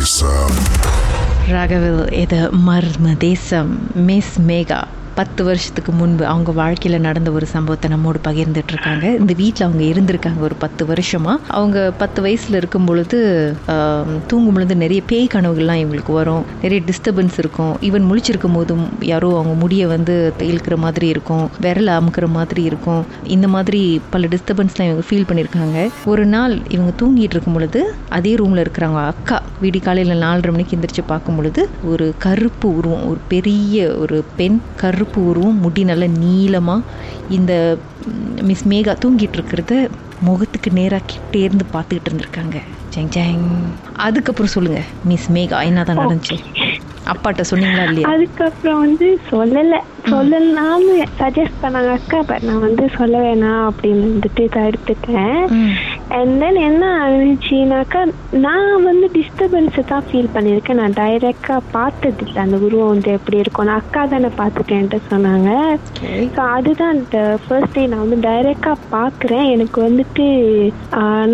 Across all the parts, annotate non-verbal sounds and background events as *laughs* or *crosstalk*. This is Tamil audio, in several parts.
தேசம் ராகவில் இது மர்ம தேசம் மிஸ் மேகா பத்து வருஷத்துக்கு முன்பு அவங்க வாழ்க்கையில் நடந்த ஒரு சம்பவத்தை நம்மோடு பகிர்ந்துட்டு இருக்காங்க இந்த வீட்டில் அவங்க இருந்திருக்காங்க ஒரு பத்து வருஷமா. அவங்க பத்து வயசில் இருக்கும் பொழுது தூங்கும் பொழுது நிறைய பேய் கனவுகள்லாம் இவங்களுக்கு வரும். நிறைய டிஸ்டர்பன்ஸ் இருக்கும். ஈவன் முழிச்சிருக்கும் போதும் யாரோ அவங்க முடியை வந்து இழுக்கிற மாதிரி இருக்கும். விரல அமுக்கிற மாதிரி இருக்கும். இந்த மாதிரி பல டிஸ்டர்பன்ஸ்லாம் இவங்க ஃபீல் பண்ணியிருக்காங்க ஒரு நாள் இவங்க தூங்கிட்டு இருக்கும் பொழுது அதே ரூமில் இருக்கிறவங்க அக்கா. விடி காலையில் நாலரை மணிக்கு எந்திரிச்சு பார்க்கும் பொழுது ஒரு கருப்பு உருவம் ஒரு பெரிய ஒரு பெண் கருப்பு உருவம் முடி நல்ல நீளமாக இந்த மிஸ் மேகா தூங்கிட்டு இருக்கிறத முகத்துக்கு நேராக கிட்டே இருந்து பார்த்துக்கிட்டு இருந்திருக்காங்க. ஜெங் ஜெங். அதுக்கப்புறம் சொல்லுங்க மிஸ் மேகா என்னதான் நடந்துச்சு? அப்பாட்ட சொன்னீங்களா இல்லையா? அதுக்கப்புறம் வந்து சொல்லல. சொல்லலாம்னு சஜஸ்ட் பண்ணாங்க அக்கா பட் நான் வந்து சொல்ல வேணாம் அப்படின்னு வந்துட்டு தடுத்துட்டேன். அண்ட் தென் என்ன ஆனிச்சுனாக்கா நான் வந்து டிஸ்டர்பன்ஸை தான் ஃபீல் பண்ணியிருக்கேன். நான் டைரெக்டாக பார்த்தது இல்லை. அந்த உருவம் வந்து எப்படி இருக்கும்? நான் அக்கா தானே பார்த்துட்டேன்ட்டு சொன்னாங்க. Okay. ஸோ அதுதான் இந்த ஃபர்ஸ்ட் டே நான் வந்து டைரெக்டாக பார்க்குறேன். எனக்கு வந்துட்டு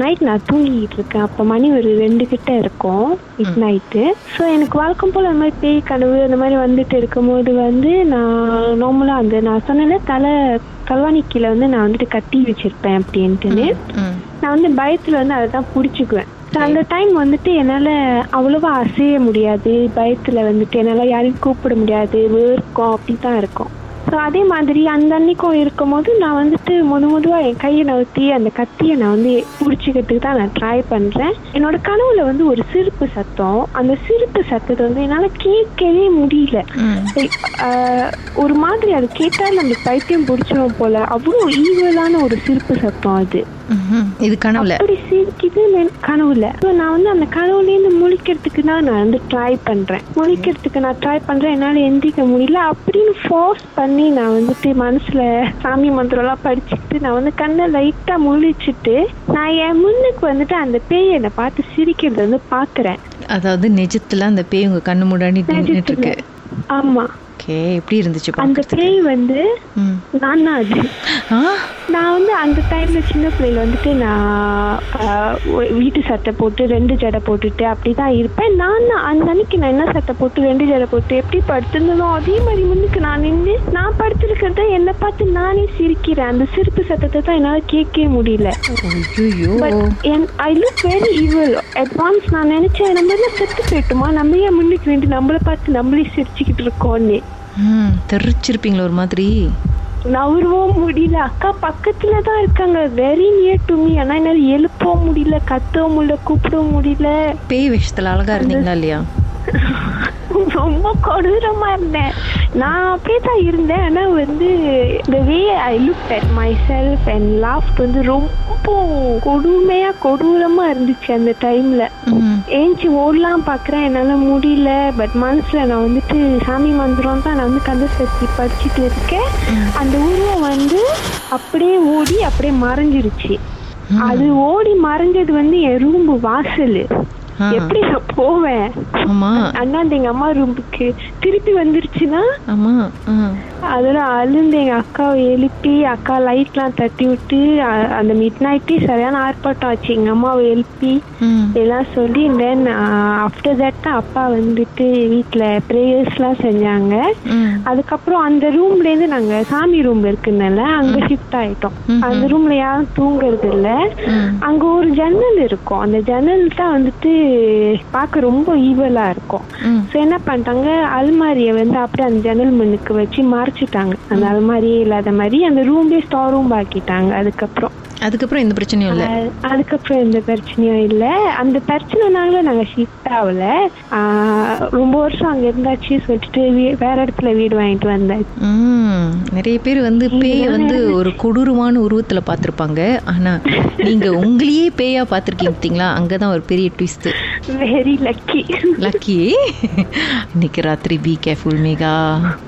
நைட் நான் தூங்கிட்டு இருக்கேன். அப்போ மணி ஒரு ரெண்டு கிட்ட இருக்கும். மிட் நைட்டு ஸோ எனக்கு வழக்கம் போல் அந்த மாதிரி பேய் கனவு அந்த மாதிரி வந்துட்டு இருக்கும்போது வந்து நான் நார்மலாக அந்த நான் சொன்னேன்ல தலை கல்வாணி கீழே வந்து நான் வந்துட்டு கட்டி வச்சிருப்பேன் அப்படின்ட்டுன்னு. நான் வந்து பயத்தில் வந்து அதை தான் பிடிச்சிக்குவேன் ஸோ அந்த டைம் வந்துட்டு என்னால் அவ்வளோவா அசைய முடியாது. பயத்தில் வந்துட்டு என்னால் யாரையும் கூப்பிட முடியாது. வேர்க்கும் அப்படி தான் இருக்கும். ஸோ அதே மாதிரி அந்த அன்னைக்கும் இருக்கும்போது நான் வந்துட்டு முத முதுவாக என் கையை நவுத்தி அந்த கத்தியை நான் வந்து பிடிச்சிக்கிறதுக்கு தான் நான் ட்ரை பண்ணுறேன் என்னோட கனவுல வந்து ஒரு சிரிப்பு சத்தம். அந்த சிரிப்பு சத்தத்தை வந்து என்னால் கேட்கவே முடியல. ஒரு மாதிரி அது கேட்டால் நம்ம பைத்தியம் பிடிச்சிடும் போல. அவ்வளோ ஈவலான ஒரு சிரிப்பு சத்தம் அது. இது கனவுல. அப்படி சிரிக்குது கனவுல. நான் வந்து அந்த கனவுலேருந்து முழிக்கிறதுக்கு தான் நான் வந்து ட்ரை பண்றேன். முழிக்கிறதுக்கு நான் ட்ரை பண்றேன். என்னால எந்திரிக்க முடியல. அப்படின்னு ஃபோர்ஸ் பண்ணி நான் வந்துட்டு மனசுல சாமி மந்திரம்லாம் படிச்சுட்டு நான் வந்து கண்ணை லைட்டா முழிச்சிட்டு நான் என் முன்னுக்கு வந்துட்டு அந்த பேய் என்னை பார்த்து சிரிக்கிறது வந்து பாக்குறேன் அதாவது நிஜத்துல அந்த பேய் உங்க கண்ணு முன்னாடி நின்றுட்டு இருக்கு. ஆமா. ஓகே எப்படி இருந்துச்சு அந்த? பேய் வந்து. நான் தான் அது. நான் வந்து அந்த டைம்ல சின்ன பிள்ளையில வந்துட்டு நான் வீட்டு சட்டை போட்டு ரெண்டு ஜடை போட்டுட்டு அப்படிதான் இருப்பேன். நான் அந்த அன்னைக்கு நான் என்ன சட்டை போட்டு ரெண்டு ஜடை போட்டு எப்படி படுத்திருந்தனோ அதே மாதிரி முன்னுக்கு நான் நின்று நான் படுத்திருக்கிறத என்னை பார்த்து நானே சிரிக்கிறேன். அந்த சிரிப்பு சத்தத்தை தான் என்னால கேட்கவே முடியல. I look very evil advance நான் நினைச்சேன் நம்ம செத்து போயிட்டோமா? நம்ம ஏன் முன்னுக்கு வேண்டி நம்மளை பார்த்து நம்மளே சிரிச்சுக்கிட்டு இருக்கோன்னு ம் தெரிச்சிருப்பீங்களா ஒரு மாதிரி. நவரவும் முடியல. அக்கா பக்கத்துல தான் இருக்காங்க. வெரி நியர் டு மீ ஆனா என்னால எழுப்பவும் முடியல கத்தவும் முடியல கூப்பிடவும் முடியல. பேய் விஷயத்துல அழகா இருந்தீங்களா இல்லையா? *laughs* ரொம்ப கொடூரமா இருந்தேன் நான் அப்படியே தான் இருந்தேன். ஆனா வந்து இந்த way I look at myself and laughed வந்து ரொம்ப கொடுமையா கொடூரமா இருந்துச்சு அந்த டைம்ல. ஏஞ்சி ஓடலாம் பார்க்குறேன் என்னால் முடியல. பட் மனசில் நான் வந்துட்டு சாமி மந்திரம் தான் நான் வந்து கந்த சக்தி படிச்சுட்டு இருக்கேன். அந்த உருவம் வந்து அப்படியே ஓடி அப்படியே மறைஞ்சிருச்சு. அது ஓடி மறைஞ்சது வந்து என் ரூம் வாசல். எப்படி நான் போவேன் அண்ணா அந்த எங்க அம்மா ரூமுக்கு திருப்பி வந்துருச்சுன்னா. அதெல்லாம் அழுந்து எங்க அக்காவை எழுப்பி அக்கா லைட்லாம் தட்டி விட்டு அந்த மிட் நைட்டே சரியான ஆர்ப்பாட்டம் ஆச்சு எங்க அம்மாவை எழுப்பி. எல்லாம் சொல்லி தென் ஆஃப்டர் தட் தான் அப்பா வந்துட்டு வீட்டில் ப்ரேயர்ஸ்லாம் செஞ்சாங்க ம். அதுக்கப்புறம் அந்த ரூம்லேருந்து நாங்கள் சாமி ரூம் இருக்குனால அங்கே ஷிஃப்ட் ஆயிட்டோம். அந்த ரூம்ல யாரும் தூங்குறது இல்ல. அங்க ஒரு ஜன்னல் இருக்கும் அந்த ஜன்னல் தான் வந்துட்டு பார்க்க ரொம்ப ஈவலா இருக்கும். ஸோ என்ன பண்ணிட்டாங்க? அல்மாரியை வந்து அப்படியே அந்த ஜன்னல் மண்ணுக்கு வச்சு மறைச்சிட்டாங்க. அந்த அல்மாரியே இல்லாத மாதிரி அந்த ரூம்லேயே ஸ்டோர் ரூம் ஆக்கிட்டாங்க அதுக்கப்புறம். அதுக்கப்புறம் எந்த பிரச்சனையும் இல்ல? அதுக்கப்புறம் எந்த பிரச்சனையும் இல்லை. அந்த பிரச்சனைனால நாங்கள் ஷிஃப்ட் ஆகல. ஆஹ் ரொம்ப வருஷம் அங்கே இருந்தாச்சு சொல்லிட்டு வேற இடத்துல வீடு வாங்கிட்டு வந்தாச்சு ம். நிறைய பேர் வந்து பேய வந்து ஒரு கொடூரமான உருவத்துல பார்த்திருப்பாங்க. ஆனா நீங்க உங்களையே பேயா பார்த்திருக்கீங்க பார்த்தீங்களா? அங்கதான் ஒரு பெரிய ட்விஸ்ட் வெரி லக்கி லக்கி இன்னைக்கு ராத்திரி பி கேர்ஃபுல் மேகா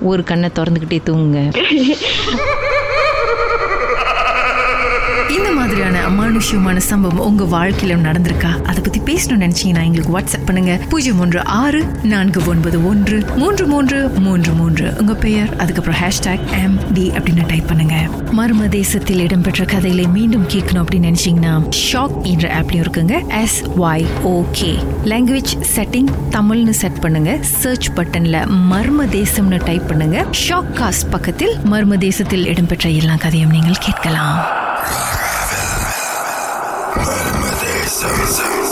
ஒரு கண்ணை திறந்துக்கிட்டே தூங்குங்க. *laughs* இந்த மாதிரியான அமானுஷ்யமான சம்பவம் உங்க வாழ்க்கையில நடந்திருக்கா? அதை பத்தி பேசணும்னு நினைச்சீங்கன்னா எங்களுக்கு வாட்ஸ்அப் பண்ணுங்க. பூஜ்ஜியம் ஒன்று ஆறு நான்கு ஒன்பது ஒன்று மூன்று மூன்று மூன்று மூன்று. உங்க பெயர் அதுக்கப்புறம் ஹேஷ்டாக் எம் டி அப்படின்னு டைப் பண்ணுங்க. மர்ம தேசத்தில் இடம்பெற்ற கதைகளை மீண்டும் கேட்கணும் அப்படின்னு நினைச்சீங்கன்னா ஷாக் என்ற ஆப்லயும் இருக்குங்க. S Y okay language setting தமிழ்னு செட் பண்ணுங்க. சர்ச் பட்டன்ல மர்ம தேசம்னு டைப் பண்ணுங்க. ஷாக் காஸ்ட் பக்கத்தில் மர்ம தேசத்தில் இடம்பெற்ற எல்லா கதையும் நீங்கள் கேட்கலாம். Some, some, some.